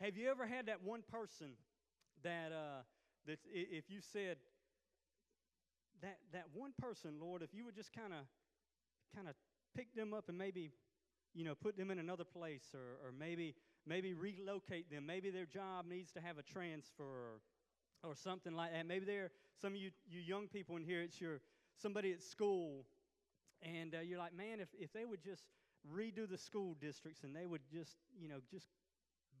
Have you ever had that one person that uh, that if you said that that one person, Lord, if you would just kind of kind of pick them up and maybe you know put them in another place or, or maybe maybe relocate them. Maybe their job needs to have a transfer or, or something like that. Maybe they're some of you you young people in here it's your somebody at school and uh, you're like man if, if they would just redo the school districts and they would just you know just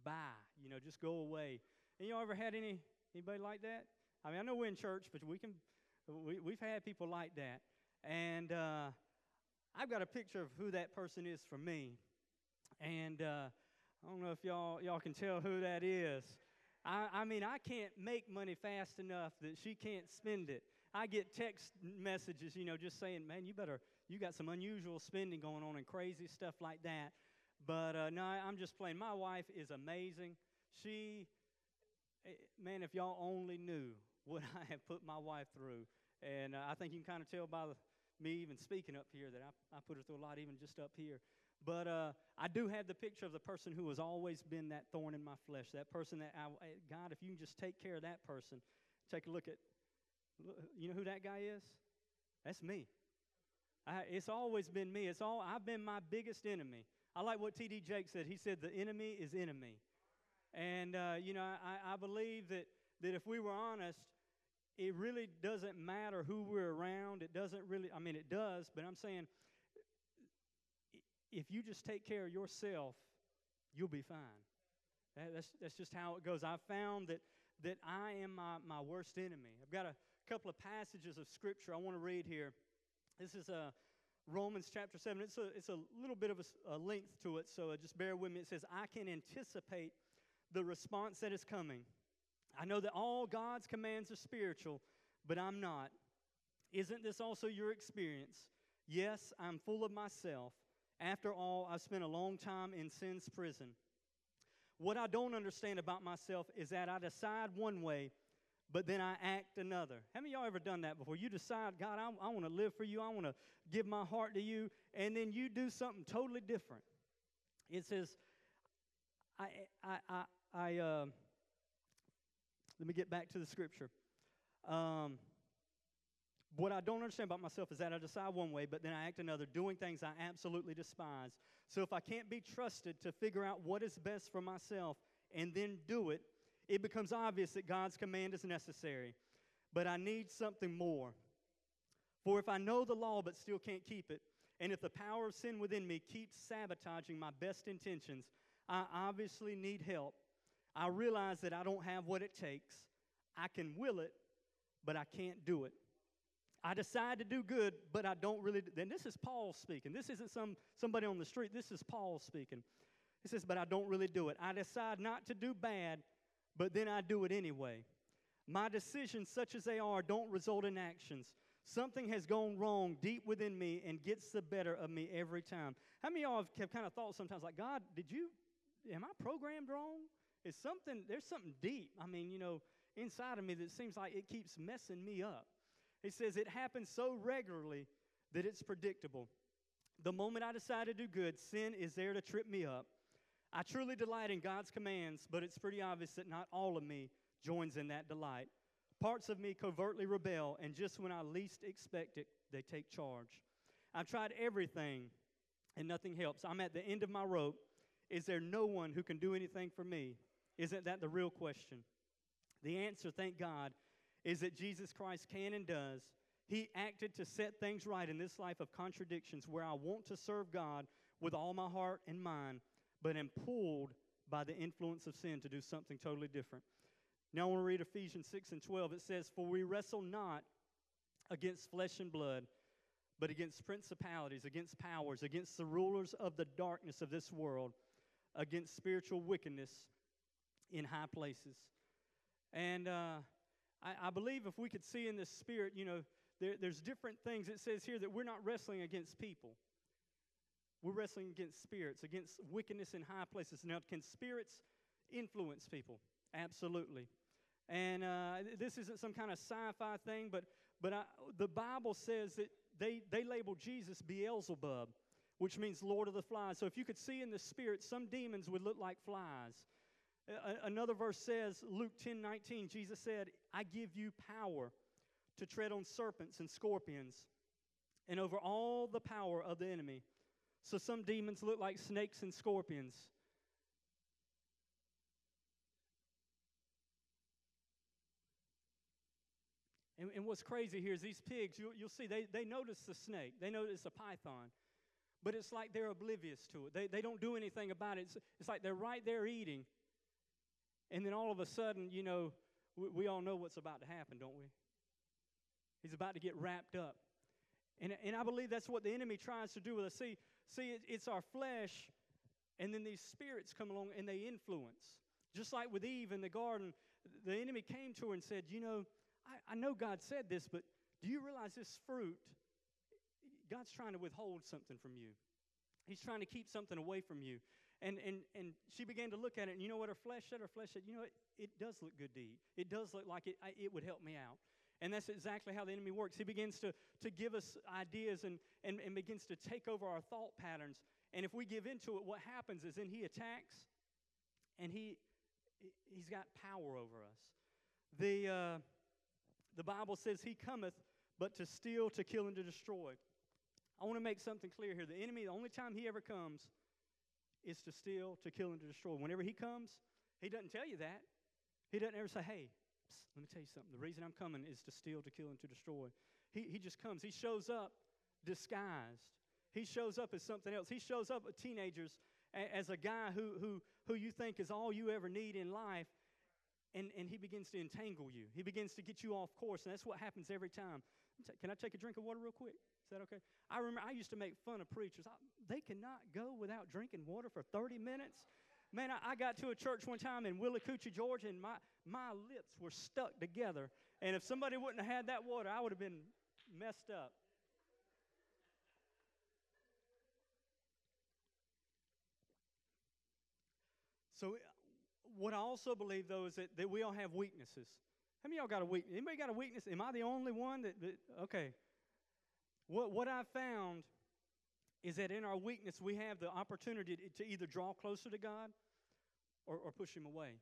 buy you know just go away and you ever had any anybody like that i mean i know we're in church but we can we, we've had people like that and uh, I've got a picture of who that person is for me. And uh, I don't know if y'all, y'all can tell who that is. I, I mean, I can't make money fast enough that she can't spend it. I get text messages, you know, just saying, man, you better, you got some unusual spending going on and crazy stuff like that. But uh, no, I'm just playing. My wife is amazing. She, eh, man, if y'all only knew what I have put my wife through. And uh, I think you can kind of tell by me even speaking up here that I, I put her through a lot, even just up here. But uh, I do have the picture of the person who has always been that thorn in my flesh. That person that I, God, if you can just take care of that person, take a look at, you know who that guy is? That's me. I, it's always been me. It's all I've been my biggest enemy. I like what T.D. Jakes said. He said the enemy is enemy, and uh, you know I, I believe that that if we were honest, it really doesn't matter who we're around. It doesn't really, I mean, it does, but I'm saying if you just take care of yourself, you'll be fine. That's, that's just how it goes. I've found that, that I am my, my worst enemy. I've got a couple of passages of scripture I want to read here. This is a. Uh, Romans chapter 7. It's a, it's a little bit of a, a length to it, so just bear with me. It says, I can anticipate the response that is coming. I know that all God's commands are spiritual, but I'm not. Isn't this also your experience? Yes, I'm full of myself. After all, I've spent a long time in sin's prison. What I don't understand about myself is that I decide one way, but then I act another. How many y'all ever done that before? You decide, God, I, I want to live for you, I want to give my heart to you, and then you do something totally different. It says, I, I, I, I uh, let me get back to the scripture. Um, what I don't understand about myself is that I decide one way, but then I act another, doing things I absolutely despise. So if I can't be trusted to figure out what is best for myself and then do it, it becomes obvious that God's command is necessary. But I need something more. For if I know the law but still can't keep it, and if the power of sin within me keeps sabotaging my best intentions, I obviously need help I realize that I don't have what it takes. I can will it, but I can't do it. I decide to do good, but I don't really. Then this is Paul speaking. This isn't some somebody on the street. This is Paul speaking. He says, "But I don't really do it. I decide not to do bad, but then I do it anyway. My decisions, such as they are, don't result in actions. Something has gone wrong deep within me and gets the better of me every time. How many of y'all have kind of thought sometimes like, God, did you? Am I programmed wrong? It's something, there's something deep, I mean, you know, inside of me that seems like it keeps messing me up. He says it happens so regularly that it's predictable. The moment I decide to do good, sin is there to trip me up. I truly delight in God's commands, but it's pretty obvious that not all of me joins in that delight. Parts of me covertly rebel, and just when I least expect it, they take charge. I've tried everything, and nothing helps. I'm at the end of my rope. Is there no one who can do anything for me? Isn't that the real question? The answer, thank God, is that Jesus Christ can and does. He acted to set things right in this life of contradictions where I want to serve God with all my heart and mind, but am pulled by the influence of sin to do something totally different. Now I want to read Ephesians 6 and 12. It says, For we wrestle not against flesh and blood, but against principalities, against powers, against the rulers of the darkness of this world, against spiritual wickedness in high places. And uh, I, I, believe if we could see in the spirit, you know, there, there's different things. It says here that we're not wrestling against people. We're wrestling against spirits, against wickedness in high places. Now, can spirits influence people? Absolutely. And uh, this isn't some kind of sci fi thing, but, but I, the Bible says that they, they label Jesus Beelzebub, which means Lord of the Flies. So if you could see in the spirit, some demons would look like flies. A- another verse says, Luke 10 19, Jesus said, I give you power to tread on serpents and scorpions and over all the power of the enemy. So some demons look like snakes and scorpions. And, and what's crazy here is these pigs, you, you'll see, they, they notice the snake, they notice a python, but it's like they're oblivious to it. They, they don't do anything about it. It's, it's like they're right there eating. And then all of a sudden, you know, we, we all know what's about to happen, don't we? He's about to get wrapped up. And, and I believe that's what the enemy tries to do with us. See, see it, it's our flesh, and then these spirits come along and they influence. Just like with Eve in the garden, the enemy came to her and said, You know, I, I know God said this, but do you realize this fruit? God's trying to withhold something from you. He's trying to keep something away from you. And, and, and she began to look at it, and you know what her flesh said? Her flesh said, You know, it, it does look good to eat. It does look like it, it would help me out. And that's exactly how the enemy works. He begins to, to give us ideas and, and, and begins to take over our thought patterns. And if we give into it, what happens is then he attacks and he, he's got power over us. The, uh, the Bible says he cometh but to steal, to kill, and to destroy. I want to make something clear here. The enemy, the only time he ever comes is to steal, to kill, and to destroy. Whenever he comes, he doesn't tell you that. He doesn't ever say, hey, let me tell you something. The reason I'm coming is to steal, to kill, and to destroy. He, he just comes. He shows up disguised. He shows up as something else. He shows up with teenagers as a guy who, who, who you think is all you ever need in life, and, and he begins to entangle you. He begins to get you off course, and that's what happens every time. Can I take a drink of water real quick? Is that okay? I remember I used to make fun of preachers. I, they cannot go without drinking water for 30 minutes. Man, I, got to a church one time in Willacoochee, Georgia, and my, my lips were stuck together. And if somebody wouldn't have had that water, I would have been messed up. So, uh, what I also believe, though, is that, that we all have weaknesses. How many y'all got a weakness? Anybody got a weakness? Am I the only one that, that okay. What, what I found is that in our weakness, we have the opportunity to, either draw closer to God or, or push Him away.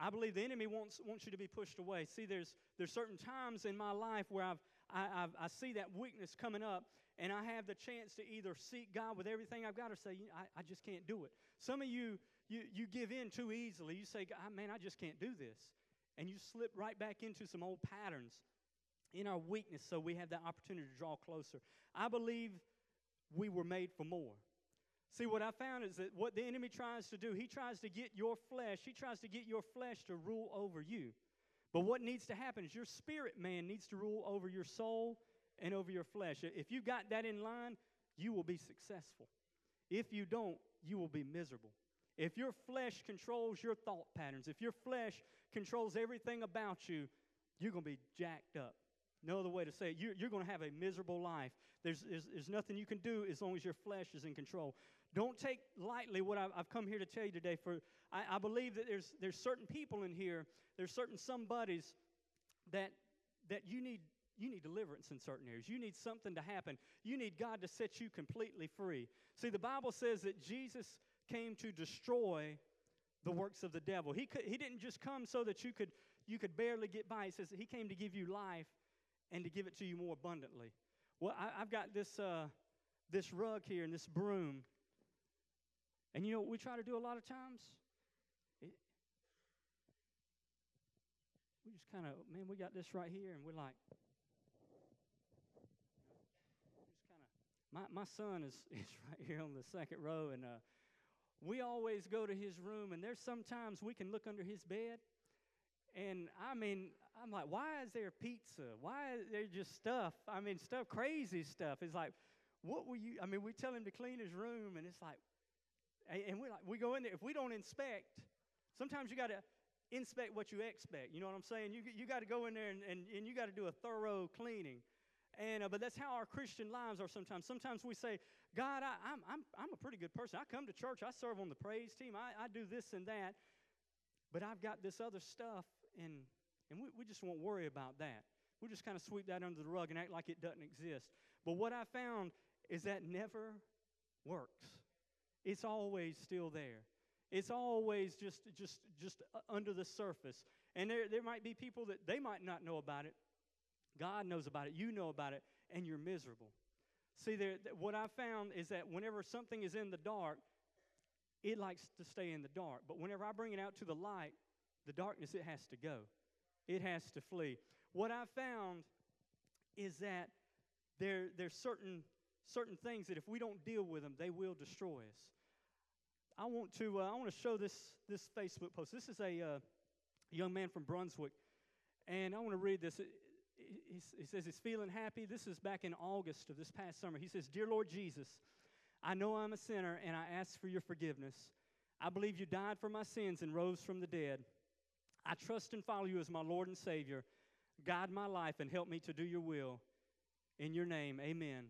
I believe the enemy wants, wants you to be pushed away. See, there's, there's certain times in my life where I've, I, I've, I see that weakness coming up, and I have the chance to either seek God with everything I've got or say, I, I just can't do it. Some of you, you, you give in too easily. You say, man, I just can't do this and you slip right back into some old patterns in our weakness so we have that opportunity to draw closer. I believe we were made for more. See, what I found is that what the enemy tries to do, he tries to get your flesh, he tries to get your flesh to rule over you. But what needs to happen is your spirit man needs to rule over your soul and over your flesh. If you've got that in line, you will be successful. If you don't, you will be miserable. If your flesh controls your thought patterns, if your flesh controls everything about you, you're going to be jacked up. No other way to say it. You're, you're going to have a miserable life. There's, there's, there's, nothing you can do as long as your flesh is in control. Don't take lightly what I've, I've come here to tell you today. For I, I believe that there's, there's certain people in here, there's certain somebodies that, that you need you need deliverance in certain areas. You need something to happen. You need God to set you completely free. See, the Bible says that Jesus came to destroy the works of the devil. He, could, he didn't just come so that you could, you could barely get by. He says he came to give you life and to give it to you more abundantly. Well, I, have got this, uh, this rug here and this broom. And you know what we try to do a lot of times? It, we just kind of, man, we got this right here, and we're like, my, my son is, is right here on the second row, and uh, we always go to his room, and there's sometimes we can look under his bed. And I mean, I'm like, why is there pizza? Why is there just stuff? I mean, stuff, crazy stuff. It's like, what will you? I mean, we tell him to clean his room, and it's like, and we like, we go in there. If we don't inspect, sometimes you got to inspect what you expect. You know what I'm saying? You you got to go in there and, and, and you got to do a thorough cleaning. And, uh, but that's how our Christian lives are sometimes. Sometimes we say, God, I, am I'm, I'm, I'm a pretty good person. I come to church, I serve on the praise team, I, I do this and that, but I've got this other stuff, and, and we, we just won't worry about that. We just kind of sweep that under the rug and act like it doesn't exist. But what I found is that never works. It's always still there. It's always just, just, just uh, under the surface. And there, there might be people that they might not know about it. God knows about it. You know about it, and you're miserable. See, there, what I found is that whenever something is in the dark, it likes to stay in the dark. But whenever I bring it out to the light, the darkness, it has to go. It has to flee. What I found is that there, there's certain, certain things that if we don't deal with them, they will destroy us. I want to, uh, I want to show this, this Facebook post. This is a uh, young man from Brunswick, and I want to read this. He says he's feeling happy. This is back in August of this past summer. He says, Dear Lord Jesus, I know I'm a sinner, and I ask for your forgiveness. I believe you died for my sins and rose from the dead. I trust and follow you as my Lord and Savior. Guide my life and help me to do your will. In your name, amen.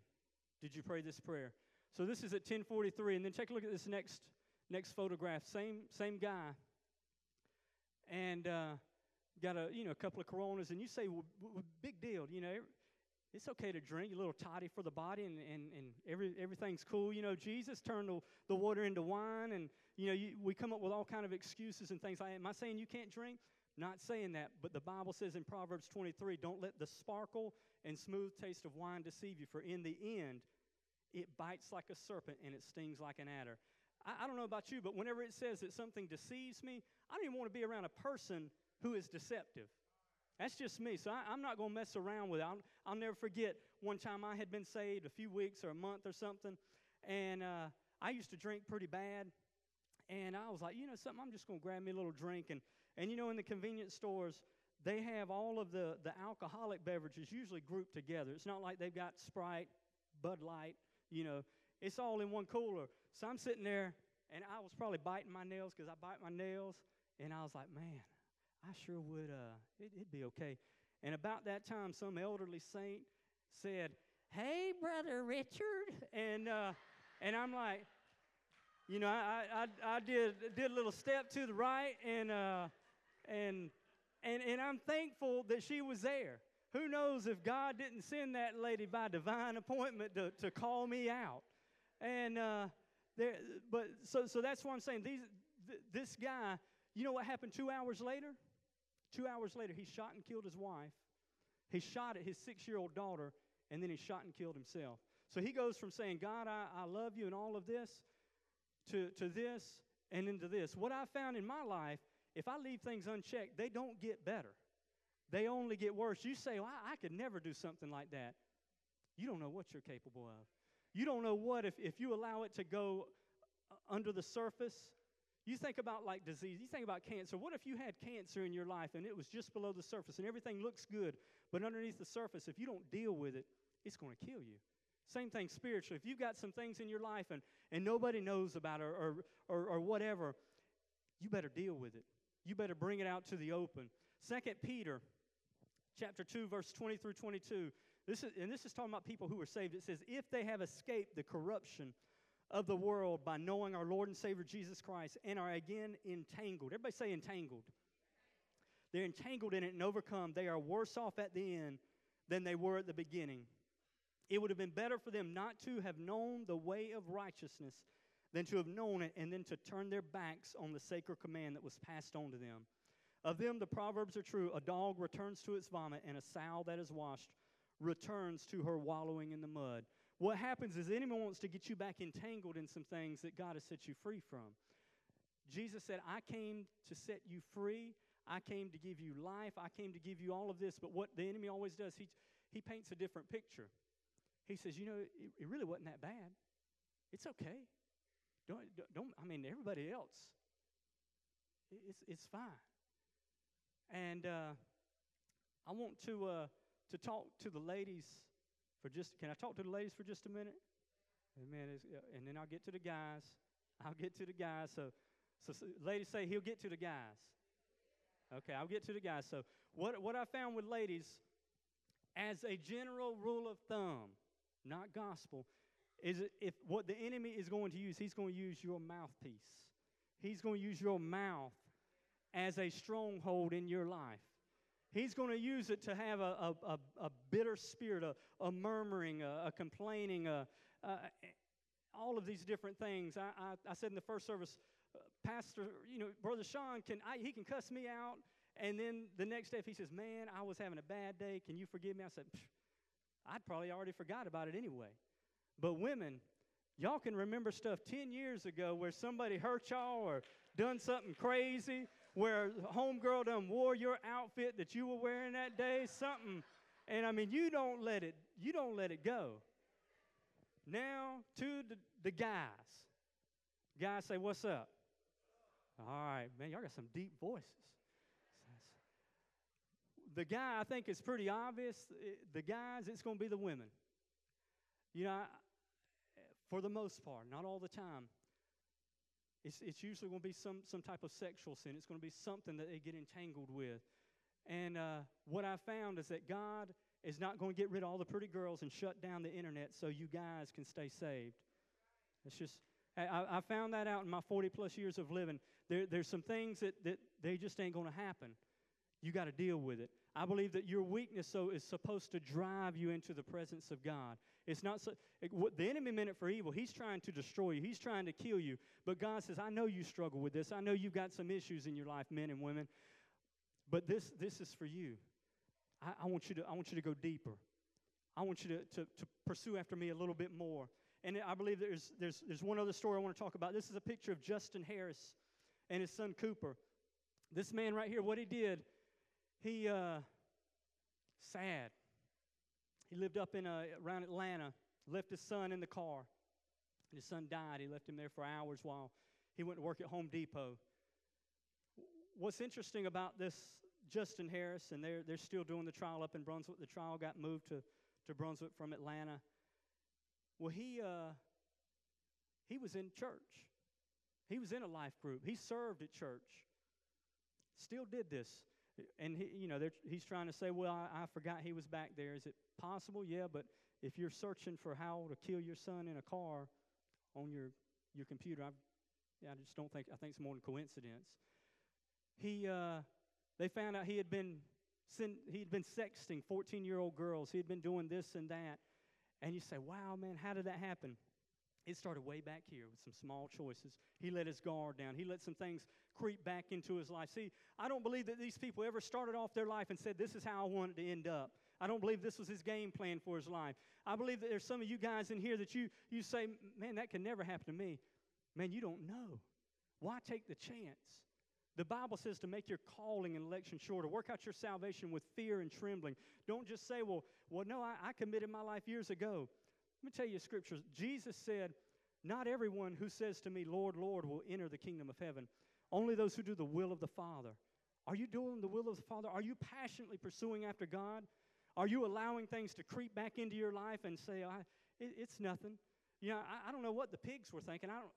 Did you pray this prayer? So this is at 1043, and then take a look at this next Next photograph, same same guy, and uh, got a you know a couple of Coronas, and you say, well, big deal, you know. It's okay to drink, a little toddy for the body, and, and, and every, everything's cool. You know, Jesus turned the, the water into wine, and, you know, you, we come up with all kind of excuses and things like Am I saying you can't drink? Not saying that, but the Bible says in Proverbs 23, don't let the sparkle and smooth taste of wine deceive you, for in the end, it bites like a serpent and it stings like an adder. I, I don't know about you, but whenever it says that something deceives me, I don't even want to be around a person who is deceptive. That's just me. So I, am not going to mess around with it. I'll, I'll, never forget one time I had been saved a few weeks or a month or something, and uh, I used to drink pretty bad. And I was like, you know something, I'm just going to grab me a little drink. And, and you know, in the convenience stores, they have all of the, the alcoholic beverages usually grouped together. It's not like they've got Sprite, Bud Light, you know, it's all in one cooler. So I'm sitting there, and I was probably biting my nails because I bite my nails, and I was like, man, I sure would, uh, it, it'd be okay. And about that time, some elderly saint said, hey, Brother Richard. And, uh, and I'm like, you know, I, I, I did, did a little step to the right, and, uh, and, and, and I'm thankful that she was there. Who knows if God didn't send that lady by divine appointment to, to call me out. And uh, there, but so so that's what I'm saying. These th- this guy, you know what happened two hours later? Two hours later, he shot and killed his wife. He shot at his six-year-old daughter, and then he shot and killed himself. So he goes from saying, God, I, I love you and all of this, to, to this and into this. What I found in my life, if I leave things unchecked, they don't get better. They only get worse. You say, well, I, I could never do something like that. You don't know what you're capable of. You don't know what, if, if you allow it to go uh, under the surface, you think about like disease, you think about cancer. What if you had cancer in your life and it was just below the surface and everything looks good, but underneath the surface, if you don't deal with it, it's going to kill you. Same thing spiritually. If you've got some things in your life and, and nobody knows about it or, or, or whatever, you better deal with it. You better bring it out to the open. Second Peter chapter 2, verse 20 through 22 this is, and this is talking about people who are saved. It says, if they have escaped the corruption of the world by knowing our Lord and Savior Jesus Christ and are again entangled. Everybody say entangled. They're entangled in it and overcome. They are worse off at the end than they were at the beginning. It would have been better for them not to have known the way of righteousness than to have known it and then to turn their backs on the sacred command that was passed on to them. Of them, the proverbs are true a dog returns to its vomit, and a sow that is washed returns to her wallowing in the mud. What happens is enemy wants to get you back entangled in some things that God has set you free from. Jesus said, I came to set you free. I came to give you life. I came to give you all of this. But what the enemy always does, he, he paints a different picture. He says, You know, it, it really wasn't that bad. It's okay. Don't, don't, I mean, everybody else, it's, it's fine. And uh, I want to. Uh, to talk to the ladies for just, can I talk to the ladies for just a minute? Amen. And then I'll get to the guys. I'll get to the guys. So, so, so ladies say he'll get to the guys. Okay, I'll get to the guys. So what, what I found with ladies, as a general rule of thumb, not gospel, is if what the enemy is going to use, he's going to use your mouthpiece. He's going to use your mouth as a stronghold in your life. He's going to use it to have a, a, a, a bitter spirit, a, a murmuring, a, a complaining, a, all of these different things. I, I, I, said in the first service, uh, Pastor, you know, Brother Sean can I, he can cuss me out, and then the next day if he says, "Man, I was having a bad day. Can you forgive me?" I said, "I'd probably already forgot about it anyway." But women, y'all can remember stuff 10 years ago where somebody hurt y'all or done something crazy, where homegirl done wore your outfit that you were wearing that day, something. And I mean, you don't let it, you don't let it go. Now to the, the guys. Guys say, What's up? All right, man, y'all got some deep voices. The guy, I think it's pretty obvious. The guys, it's going to be the women. You know, for the most part, not all the time. It's, it's usually going to be some, some type of sexual sin. It's going to be something that they get entangled with. And uh, what I found is that God is not going to get rid of all the pretty girls and shut down the internet so you guys can stay saved. It's just, I, I found that out in my 40 plus years of living. There, there's some things that, that they just ain't going to happen. You got to deal with it. I believe that your weakness so is supposed to drive you into the presence of God. It's not so, it, what, the enemy meant it for evil. He's trying to destroy you. He's trying to kill you. But God says, "I know you struggle with this. I know you've got some issues in your life, men and women. But this this is for you. I, I want you to I want you to go deeper. I want you to, to, to pursue after me a little bit more. And I believe there's, there's, there's one other story I want to talk about. This is a picture of Justin Harris and his son Cooper. This man right here, what he did, he, uh, sad. He lived up in uh, around Atlanta, left his son in the car. His son died. He left him there for hours while he went to work at Home Depot. What's interesting about this Justin Harris, and they're, they're still doing the trial up in Brunswick. The trial got moved to, to Brunswick from Atlanta. Well, he, uh, he was in church. He was in a life group. He served at church. Still did this. And he, you know, he's trying to say, well, I, I forgot he was back there. Is it possible? Yeah, but if you're searching for how to kill your son in a car on your, your computer, I, I just don't think, I think it's more than coincidence. He, uh, they found out he had been, he had been sexting 14 year old girls. He had been doing this and that. And you say, wow, man, how did that happen? It started way back here with some small choices. He let his guard down. He let some things creep back into his life. See, I don't believe that these people ever started off their life and said, This is how I wanted to end up. I don't believe this was his game plan for his life. I believe that there's some of you guys in here that you, you say, Man, that can never happen to me. Man, you don't know. Why take the chance? The Bible says to make your calling and election sure, to work out your salvation with fear and trembling. Don't just say, well, well no, I, I committed my life years ago. Let me tell you a scripture. Jesus said, Not everyone who says to me, Lord, Lord, will enter the kingdom of heaven. Only those who do the will of the Father. Are you doing the will of the Father? Are you passionately pursuing after God? Are you allowing things to creep back into your life and say, it, it's nothing? You know, I, I, don't know what the pigs were thinking. I don't,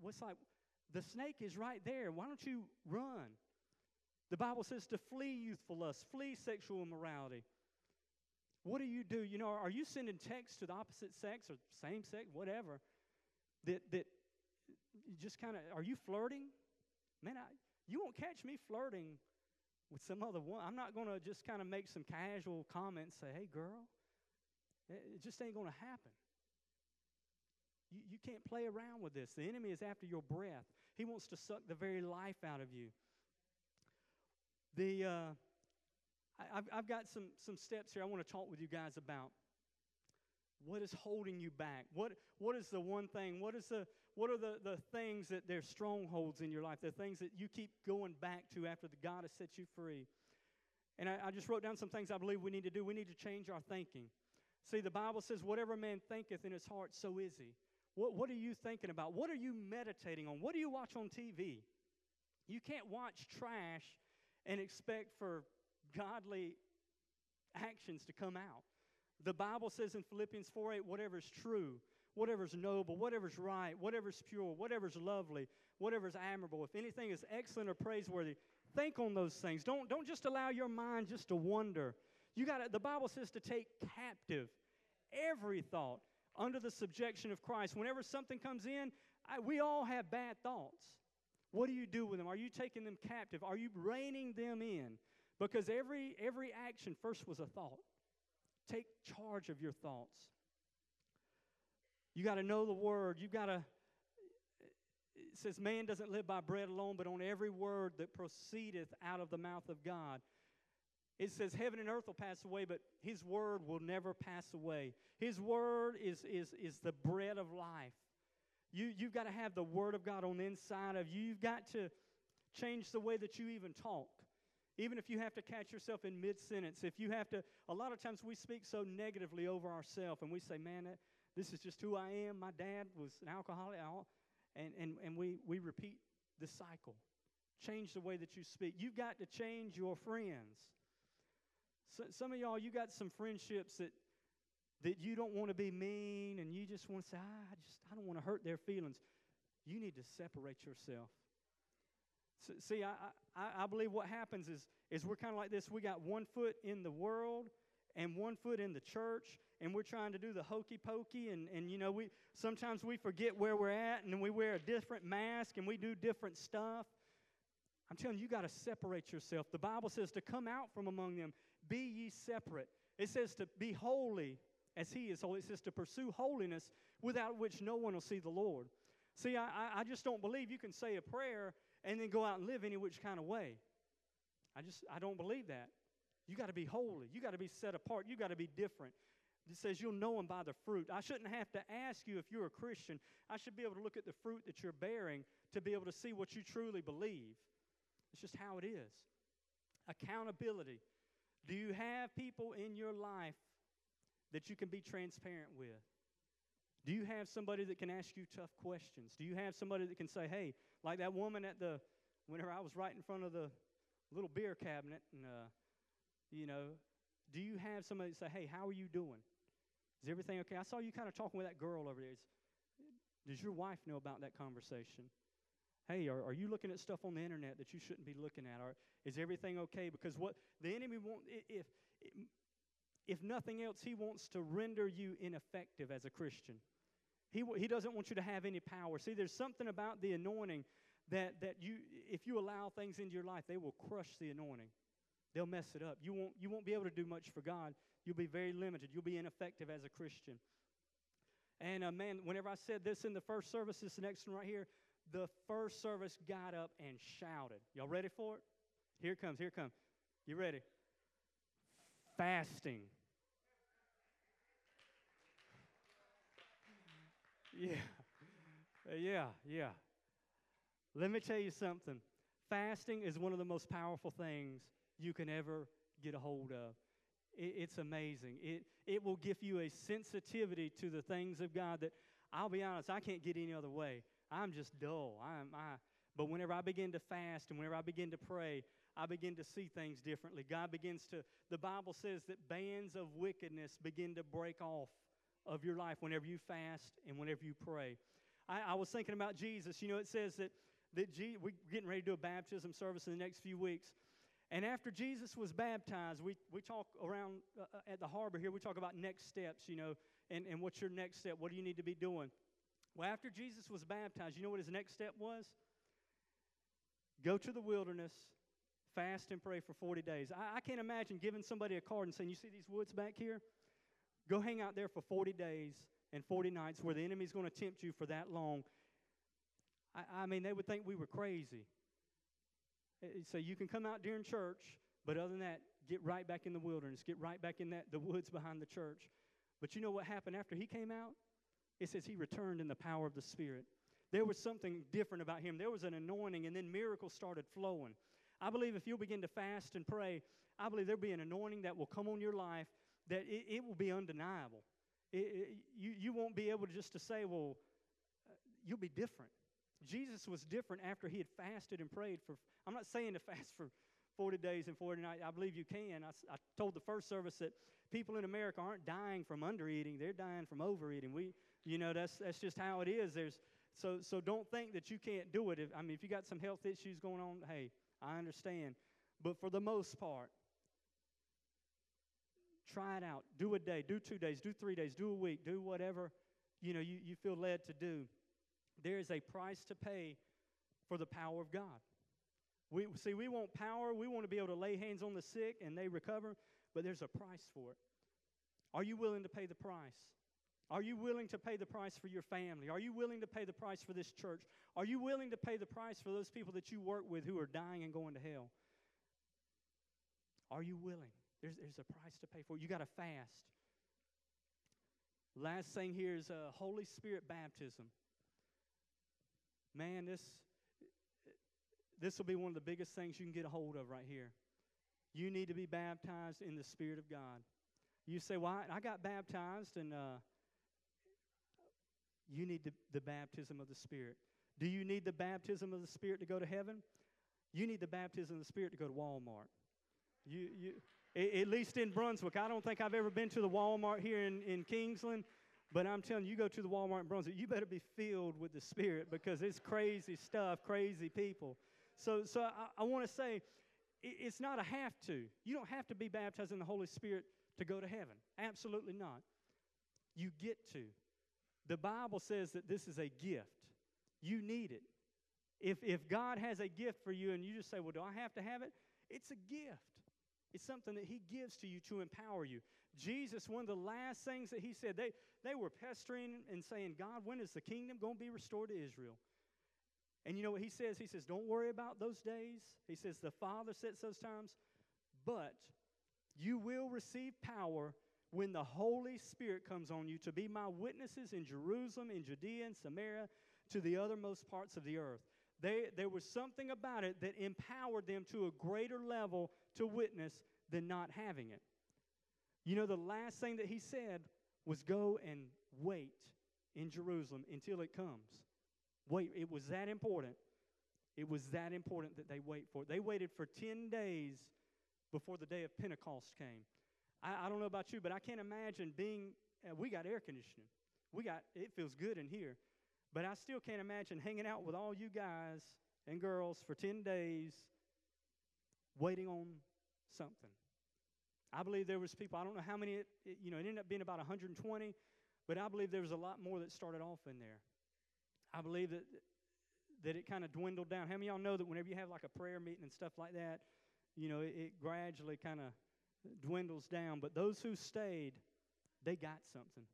what's like, the snake is right there. Why don't you run? The Bible says to flee youthful lust, flee sexual immorality. What do you do? You know, are you sending texts to the opposite sex or same sex, whatever, that, that just kind of, are you flirting? Man, I, you won't catch me flirting with some other one. I'm not going to just kind of make some casual comments, say, hey, girl. It just ain't going to happen. You, you can't play around with this. The enemy is after your breath. He wants to suck the very life out of you. The, uh, I, have I've got some, some steps here I want to talk with you guys about. What is holding you back? What, what is the one thing? What, is the, what are the, the things that they're strongholds in your life? The things that you keep going back to after the God has set you free. And I, I just wrote down some things I believe we need to do. We need to change our thinking. See, the Bible says, whatever man thinketh in his heart, so is he. What, what are you thinking about? What are you meditating on? What do you watch on TV? You can't watch trash and expect for godly actions to come out. The Bible says in Philippians 4 8, whatever's true, whatever's noble, whatever's right, whatever's pure, whatever's lovely, whatever's admirable, if anything is excellent or praiseworthy, think on those things. Don't, don't just allow your mind just to wonder. You got the Bible says to take captive every thought under the subjection of Christ. Whenever something comes in, I, we all have bad thoughts. What do you do with them? Are you taking them captive? Are you reining them in? Because every, every action first was a thought. Take charge of your thoughts. You got to know the word. You got to it says, Man doesn't live by bread alone, but on every word that proceedeth out of the mouth of God. It says, Heaven and earth will pass away, but His word will never pass away. His word is, is, is the bread of life. You, you've got to have the word of God on the inside of you. You've got to change the way that you even talk. Even if you have to catch yourself in mid sentence, if you have to, a lot of times we speak so negatively over ourselves and we say, Man, that, this is just who I am. My dad was an alcoholic. And, and, and we, we repeat the cycle. Change the way that you speak. You've got to change your friends. So, some of y'all, you got some friendships that, that you don't want to be mean and you just want to say, ah, I just I don't want to hurt their feelings. You need to separate yourself. See, I, I, I believe what happens is, is we're kind of like this. We got one foot in the world and one foot in the church, and we're trying to do the hokey pokey, and, and you know, we sometimes we forget where we're at, and we wear a different mask and we do different stuff. I'm telling you, you got to separate yourself. The Bible says to come out from among them, be ye separate. It says to be holy as he is holy. It says to pursue holiness without which no one will see the Lord. See, I, I just don't believe you can say a prayer and then go out and live any which kind of way. I just, I don't believe that. You got to be holy. You got to be set apart. You got to be different. It says you'll know them by the fruit. I shouldn't have to ask you if you're a Christian. I should be able to look at the fruit that you're bearing to be able to see what you truly believe. It's just how it is. Accountability. Do you have people in your life that you can be transparent with? Do you have somebody that can ask you tough questions? Do you have somebody that can say, hey, like that woman at the, whenever I was right in front of the little beer cabinet, and, uh, you know, do you have somebody say, hey, how are you doing? Is everything okay? I saw you kind of talking with that girl over there. Does your wife know about that conversation? Hey, are, are you looking at stuff on the internet that you shouldn't be looking at? Or is everything okay? Because what the enemy wants, if, if nothing else, he wants to render you ineffective as a Christian. He, he doesn't want you to have any power. See, there's something about the anointing that, that you, if you allow things into your life, they will crush the anointing. They'll mess it up. You won't, you won't be able to do much for God. You'll be very limited. You'll be ineffective as a Christian. And uh, man, whenever I said this in the first service, this next one right here, the first service got up and shouted. Y'all ready for it? Here comes, here comes. You ready? Fasting. Yeah. Uh, yeah, yeah. Let me tell you something. Fasting is one of the most powerful things you can ever get a hold of. It, it's amazing. It, it will give you a sensitivity to the things of God that I'll be honest, I can't get any other way. I'm just dull. I'm, I, but whenever I begin to fast and whenever I begin to pray, I begin to see things differently. God begins to, the Bible says that bands of wickedness begin to break off of your life whenever you fast and whenever you pray. I, I was thinking about Jesus. You know, it says that, that Je- we're getting ready to do a baptism service in the next few weeks. And after Jesus was baptized, we, we talk around uh, uh, at the harbor here, we talk about next steps, you know, and, and what's your next step? What do you need to be doing? Well, after Jesus was baptized, you know what his next step was? Go to the wilderness, fast and pray for 40 days. I, I can't imagine giving somebody a card and saying, You see these woods back here? Go hang out there for 40 days and 40 nights where the enemy's going to tempt you for that long. I, I mean, they would think we were crazy. Uh, so you can come out during church, but other than that, get right back in the wilderness, get right back in that the woods behind the church. But you know what happened after he came out? It says he returned in the power of the Spirit. There was something different about him. There was an anointing, and then miracles started flowing. I believe if you'll begin to fast and pray, I believe there'll be an anointing that will come on your life that it, it will be undeniable. It, it, you, you won't be able just to say, well, uh, you'll be different. Jesus was different after he had fasted and prayed for, I'm not saying to fast for 40 days and 40 nights. I believe you can. I, I told the first service that people in America aren't dying from undereating, they're dying from overeating. We, you know, that's, that's just how it is. There's, so, so don't think that you can't do it. If, I mean, if you got some health issues going on, hey, I understand. But for the most part, try it out. Do a day, do two days, do three days, do a week, do whatever you know you, you feel led to do. There is a price to pay for the power of God. We see we want power, we want to be able to lay hands on the sick and they recover, but there's a price for it. Are you willing to pay the price? Are you willing to pay the price for your family? Are you willing to pay the price for this church? Are you willing to pay the price for those people that you work with who are dying and going to hell? Are you willing? There's, there's a price to pay for. You got to fast. Last thing here is uh, Holy Spirit baptism. Man, this this will be one of the biggest things you can get a hold of right here. You need to be baptized in the Spirit of God. You say, "Well, I, I got baptized, and uh, you need the, the baptism of the Spirit." Do you need the baptism of the Spirit to go to heaven? You need the baptism of the Spirit to go to Walmart. You, you, at least in Brunswick. I don't think I've ever been to the Walmart here in, in Kingsland, but I'm telling you, you go to the Walmart in Brunswick, you better be filled with the Spirit because it's crazy stuff, crazy people. So, so I, I want to say it, it's not a have to. You don't have to be baptized in the Holy Spirit to go to heaven. Absolutely not. You get to. The Bible says that this is a gift. You need it. If, if God has a gift for you and you just say, Well, do I have to have it? It's a gift. It's something that He gives to you to empower you. Jesus, one of the last things that He said, they, they were pestering and saying, God, when is the kingdom going to be restored to Israel? And you know what He says? He says, Don't worry about those days. He says, The Father sets those times, but you will receive power when the Holy Spirit comes on you to be my witnesses in Jerusalem, in Judea, and Samaria, to the uttermost parts of the earth. They, there was something about it that empowered them to a greater level to witness than not having it. You know, the last thing that he said was go and wait in Jerusalem until it comes. Wait, it was that important. It was that important that they wait for it. They waited for 10 days before the day of Pentecost came. I, I don't know about you, but I can't imagine being, uh, we got air conditioning. We got, it feels good in here. But I still can't imagine hanging out with all you guys and girls for 10 days waiting on something. I believe there was people, I don't know how many, it, it, you know, it ended up being about 120, but I believe there was a lot more that started off in there. I believe that, that it kind of dwindled down. How many y'all know that whenever you have like a prayer meeting and stuff like that, you know, it, it gradually kind of dwindles down. But those who stayed, they got something.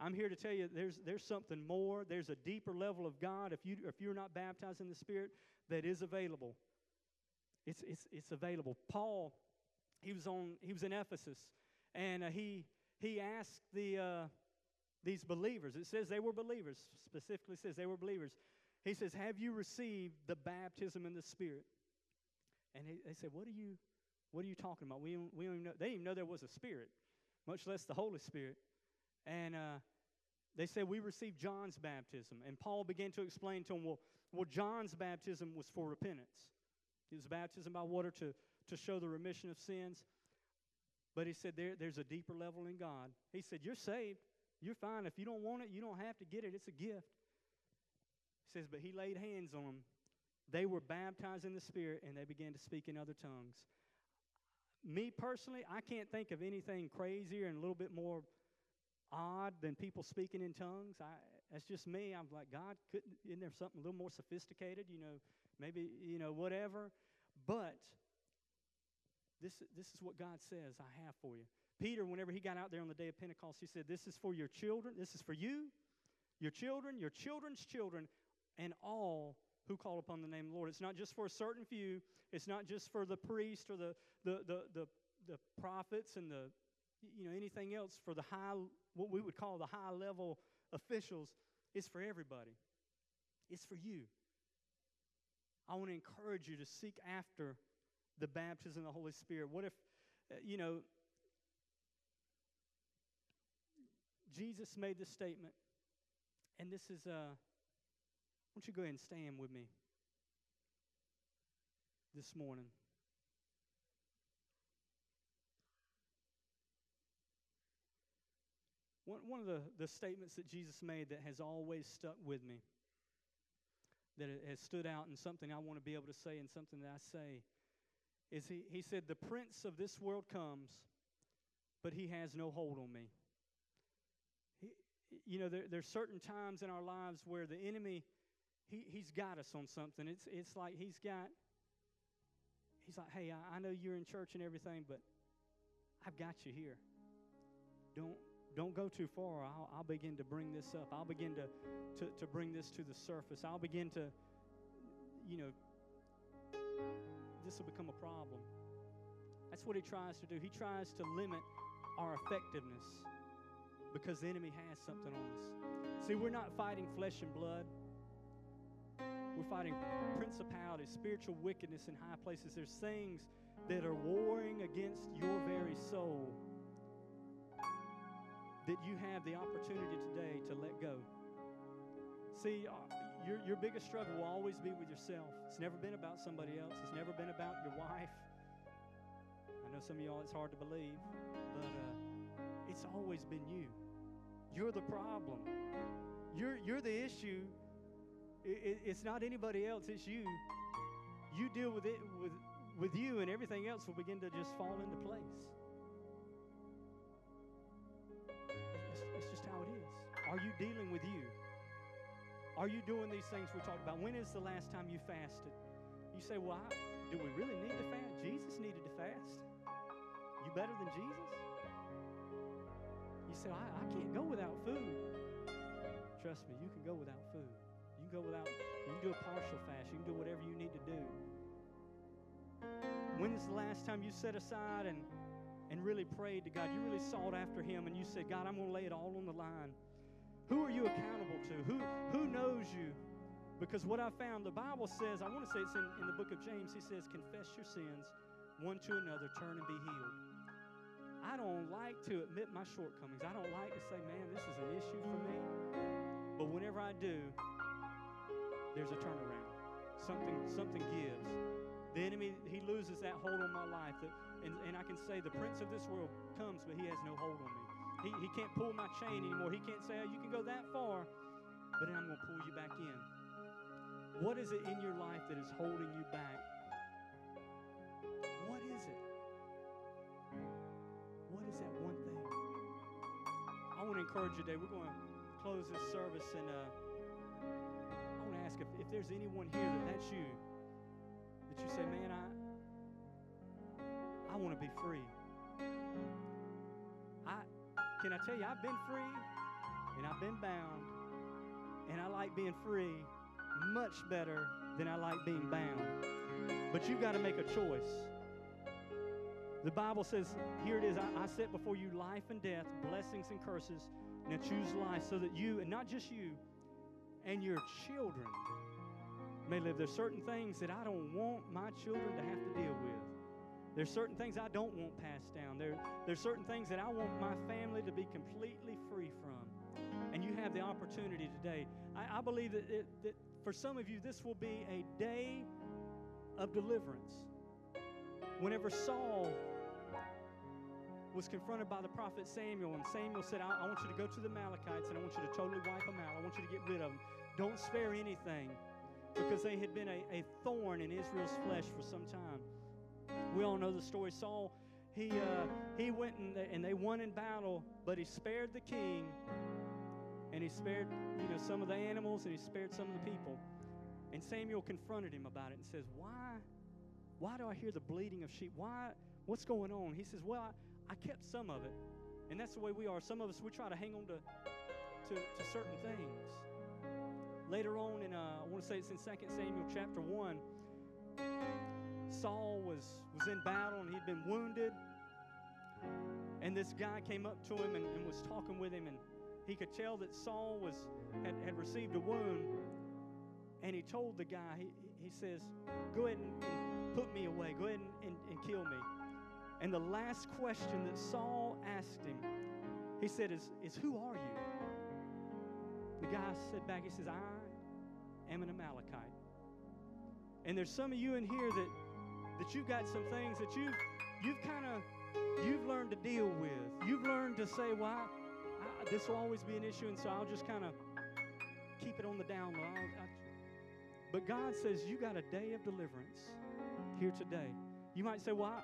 I'm here to tell you there's, there's something more. There's a deeper level of God if, you, if you're not baptized in the Spirit that is available. It's, it's, it's available. Paul, he was, on, he was in Ephesus, and uh, he, he asked the, uh, these believers, it says they were believers, specifically says they were believers. He says, Have you received the baptism in the Spirit? And he, they said, What are you, what are you talking about? We, we don't even know. They didn't even know there was a Spirit, much less the Holy Spirit. And uh, they said, We received John's baptism. And Paul began to explain to them, Well, well John's baptism was for repentance. It was baptism by water to, to show the remission of sins. But he said, there, There's a deeper level in God. He said, You're saved. You're fine. If you don't want it, you don't have to get it. It's a gift. He says, But he laid hands on them. They were baptized in the Spirit and they began to speak in other tongues. Me personally, I can't think of anything crazier and a little bit more odd than people speaking in tongues. I, that's just me. I'm like, God, couldn't, isn't there something a little more sophisticated? You know, maybe, you know, whatever. But this, this is what God says I have for you. Peter, whenever he got out there on the day of Pentecost, he said, This is for your children. This is for you, your children, your children's children, and all who call upon the name of the Lord. It's not just for a certain few. It's not just for the priest or the, the, the, the, the prophets and the, you know, anything else for the high, what we would call the high level officials. It's for everybody. It's for you. I want to encourage you to seek after the baptism of the Holy Spirit. What if, uh, you know, Jesus made this statement, and this is, uh, why don't you go ahead and stand with me this morning? One, one of the, the statements that Jesus made that has always stuck with me, that has stood out and something I want to be able to say and something that I say, is he, he said, The prince of this world comes, but he has no hold on me. He, you know, there, there's certain times in our lives where the enemy, he, he's got us on something. It's, it's like he's got, he's like, hey, I, I know you're in church and everything, but I've got you here. Don't, don't go too far. I'll, I'll begin to bring this up. I'll begin to, to, to bring this to the surface. I'll begin to, you know, this will become a problem. That's what he tries to do. He tries to limit our effectiveness because the enemy has something on us. See, we're not fighting flesh and blood. We're fighting principalities, spiritual wickedness in high places. There's things that are warring against your very soul that you have the opportunity today to let go. See, uh, your, your biggest struggle will always be with yourself. It's never been about somebody else, it's never been about your wife. I know some of y'all, it's hard to believe, but uh, it's always been you. You're the problem. You're, you're the issue. It, it, it's not anybody else, it's you. You deal with it with, with you, and everything else will begin to just fall into place. Are you dealing with you? Are you doing these things we talked about? When is the last time you fasted? You say, Well, do we really need to fast? Jesus needed to fast. You better than Jesus? You say, I, I can't go without food. Trust me, you can go without food. You can go without, you can do a partial fast. You can do whatever you need to do. When is the last time you set aside and, and really prayed to God? You really sought after Him and you said, God, I'm going to lay it all on the line. Who are you accountable to? Who, who knows you? Because what I found, the Bible says, I want to say it's in, in the book of James, he says, confess your sins one to another, turn and be healed. I don't like to admit my shortcomings. I don't like to say, man, this is an issue for me. But whenever I do, there's a turnaround. Something, something gives. The enemy, he loses that hold on my life. That, and, and I can say, the prince of this world comes, but he has no hold on me. He, he can't pull my chain anymore. He can't say, oh, you can go that far, but then I'm going to pull you back in. What is it in your life that is holding you back? What is it? What is that one thing? I want to encourage you today. We're going to close this service, and uh, I want to ask if, if there's anyone here that that's you, that you say, man, I, I want to be free. Can I tell you, I've been free and I've been bound, and I like being free much better than I like being bound. But you've got to make a choice. The Bible says, here it is I, I set before you life and death, blessings and curses. Now choose life so that you, and not just you, and your children may live. There's certain things that I don't want my children to have to deal with. There's certain things I don't want passed down. There, there's certain things that I want my family to be completely free from. And you have the opportunity today. I, I believe that, it, that for some of you, this will be a day of deliverance. Whenever Saul was confronted by the prophet Samuel, and Samuel said, I, I want you to go to the Amalekites and I want you to totally wipe them out. I want you to get rid of them. Don't spare anything because they had been a, a thorn in Israel's flesh for some time. We all know the story. Saul, he, uh, he went and they, and they won in battle, but he spared the king and he spared you know some of the animals and he spared some of the people. And Samuel confronted him about it and says, "Why, why do I hear the bleating of sheep? Why? What's going on?" He says, "Well, I, I kept some of it. And that's the way we are. Some of us, we try to hang on to, to, to certain things. Later on, in, uh, I want to say it's in 2 Samuel chapter 1, Saul was, was in battle and he'd been wounded. And this guy came up to him and, and was talking with him, and he could tell that Saul was, had, had received a wound. And he told the guy, he, he says, Go ahead and, put me away, go ahead and, and, and kill me. And the last question that Saul asked him, he said, is, is Who are you? The guy said back, He says, I am an Amalekite. And there's some of you in here that, that you've got some things that you've, you've kind of you've learned to deal with. You've learned to say, well, this will always be an issue, and so I'll just kind of keep it on the down low. But God says, you got a day of deliverance here today. You might say, well,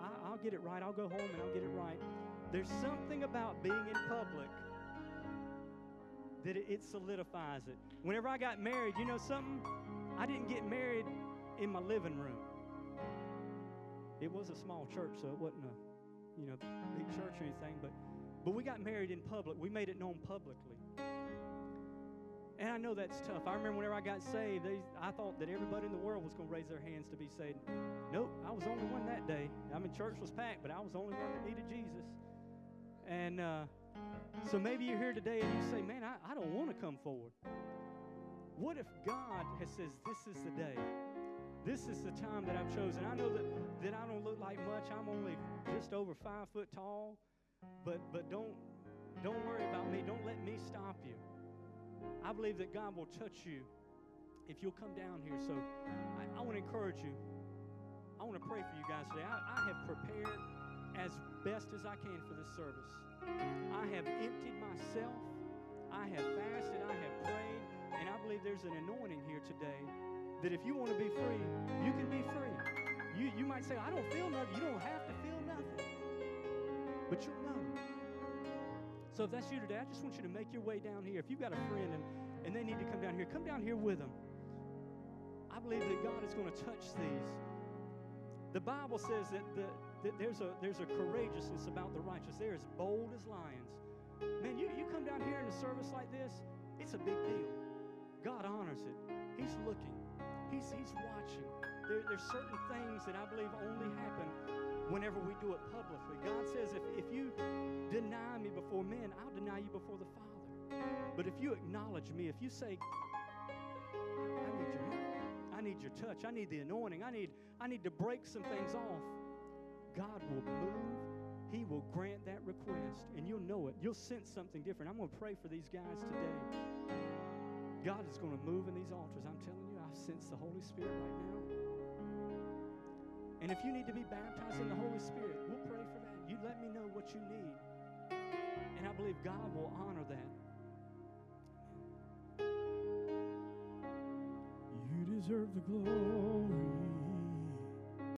I, I, I'll get it right. I'll go home and I'll get it right. There's something about being in public that it, it solidifies it. Whenever I got married, you know something? I didn't get married in my living room. It was a small church, so it wasn't a, you know, big church or anything. But, But we got married in public. We made it known publicly. And I know that's tough. I remember whenever I got saved, they, I thought that everybody in the world was going to raise their hands to be saved. Nope, I was only one that day. I mean, church was packed, but I was the only one that needed Jesus. And uh, so maybe you're here today and you say, man, I, I don't want to come forward. What if God has says, this is the day? This is the time that I've chosen. I know that, that I don't look like much. I'm only just over five foot tall. But but don't don't worry about me. Don't let me stop you. I believe that God will touch you if you'll come down here. So I, I want to encourage you. I want to pray for you guys today. I, I have prepared as best as I can for this service. I have emptied myself. I have fasted. I have prayed. And I believe there's an anointing here today that if you want to be free, you can be free. You, you might say, I don't feel nothing. You don't have to feel nothing. But you'll know. So if that's you today, I just want you to make your way down here. If you've got a friend and, and they need to come down here, come down here with them. I believe that God is going to touch these. The Bible says that, the, that there's, a, there's a courageousness about the righteous. They're as bold as lions. Man, you, you come down here in a service like this, it's a big deal. God honors it. He's looking. He's, he's watching. There, there's certain things that I believe only happen whenever we do it publicly. God says, if, if you deny me before men, I'll deny you before the Father. But if you acknowledge me, if you say, I need your help, I need your touch, I need the anointing, I need, I need to break some things off, God will move. He will grant that request, and you'll know it. You'll sense something different. I'm going to pray for these guys today. God is going to move in these altars. I'm telling you, I sense the Holy Spirit right now. And if you need to be baptized in the Holy Spirit, we'll pray for that. You let me know what you need. And I believe God will honor that. You deserve the glory.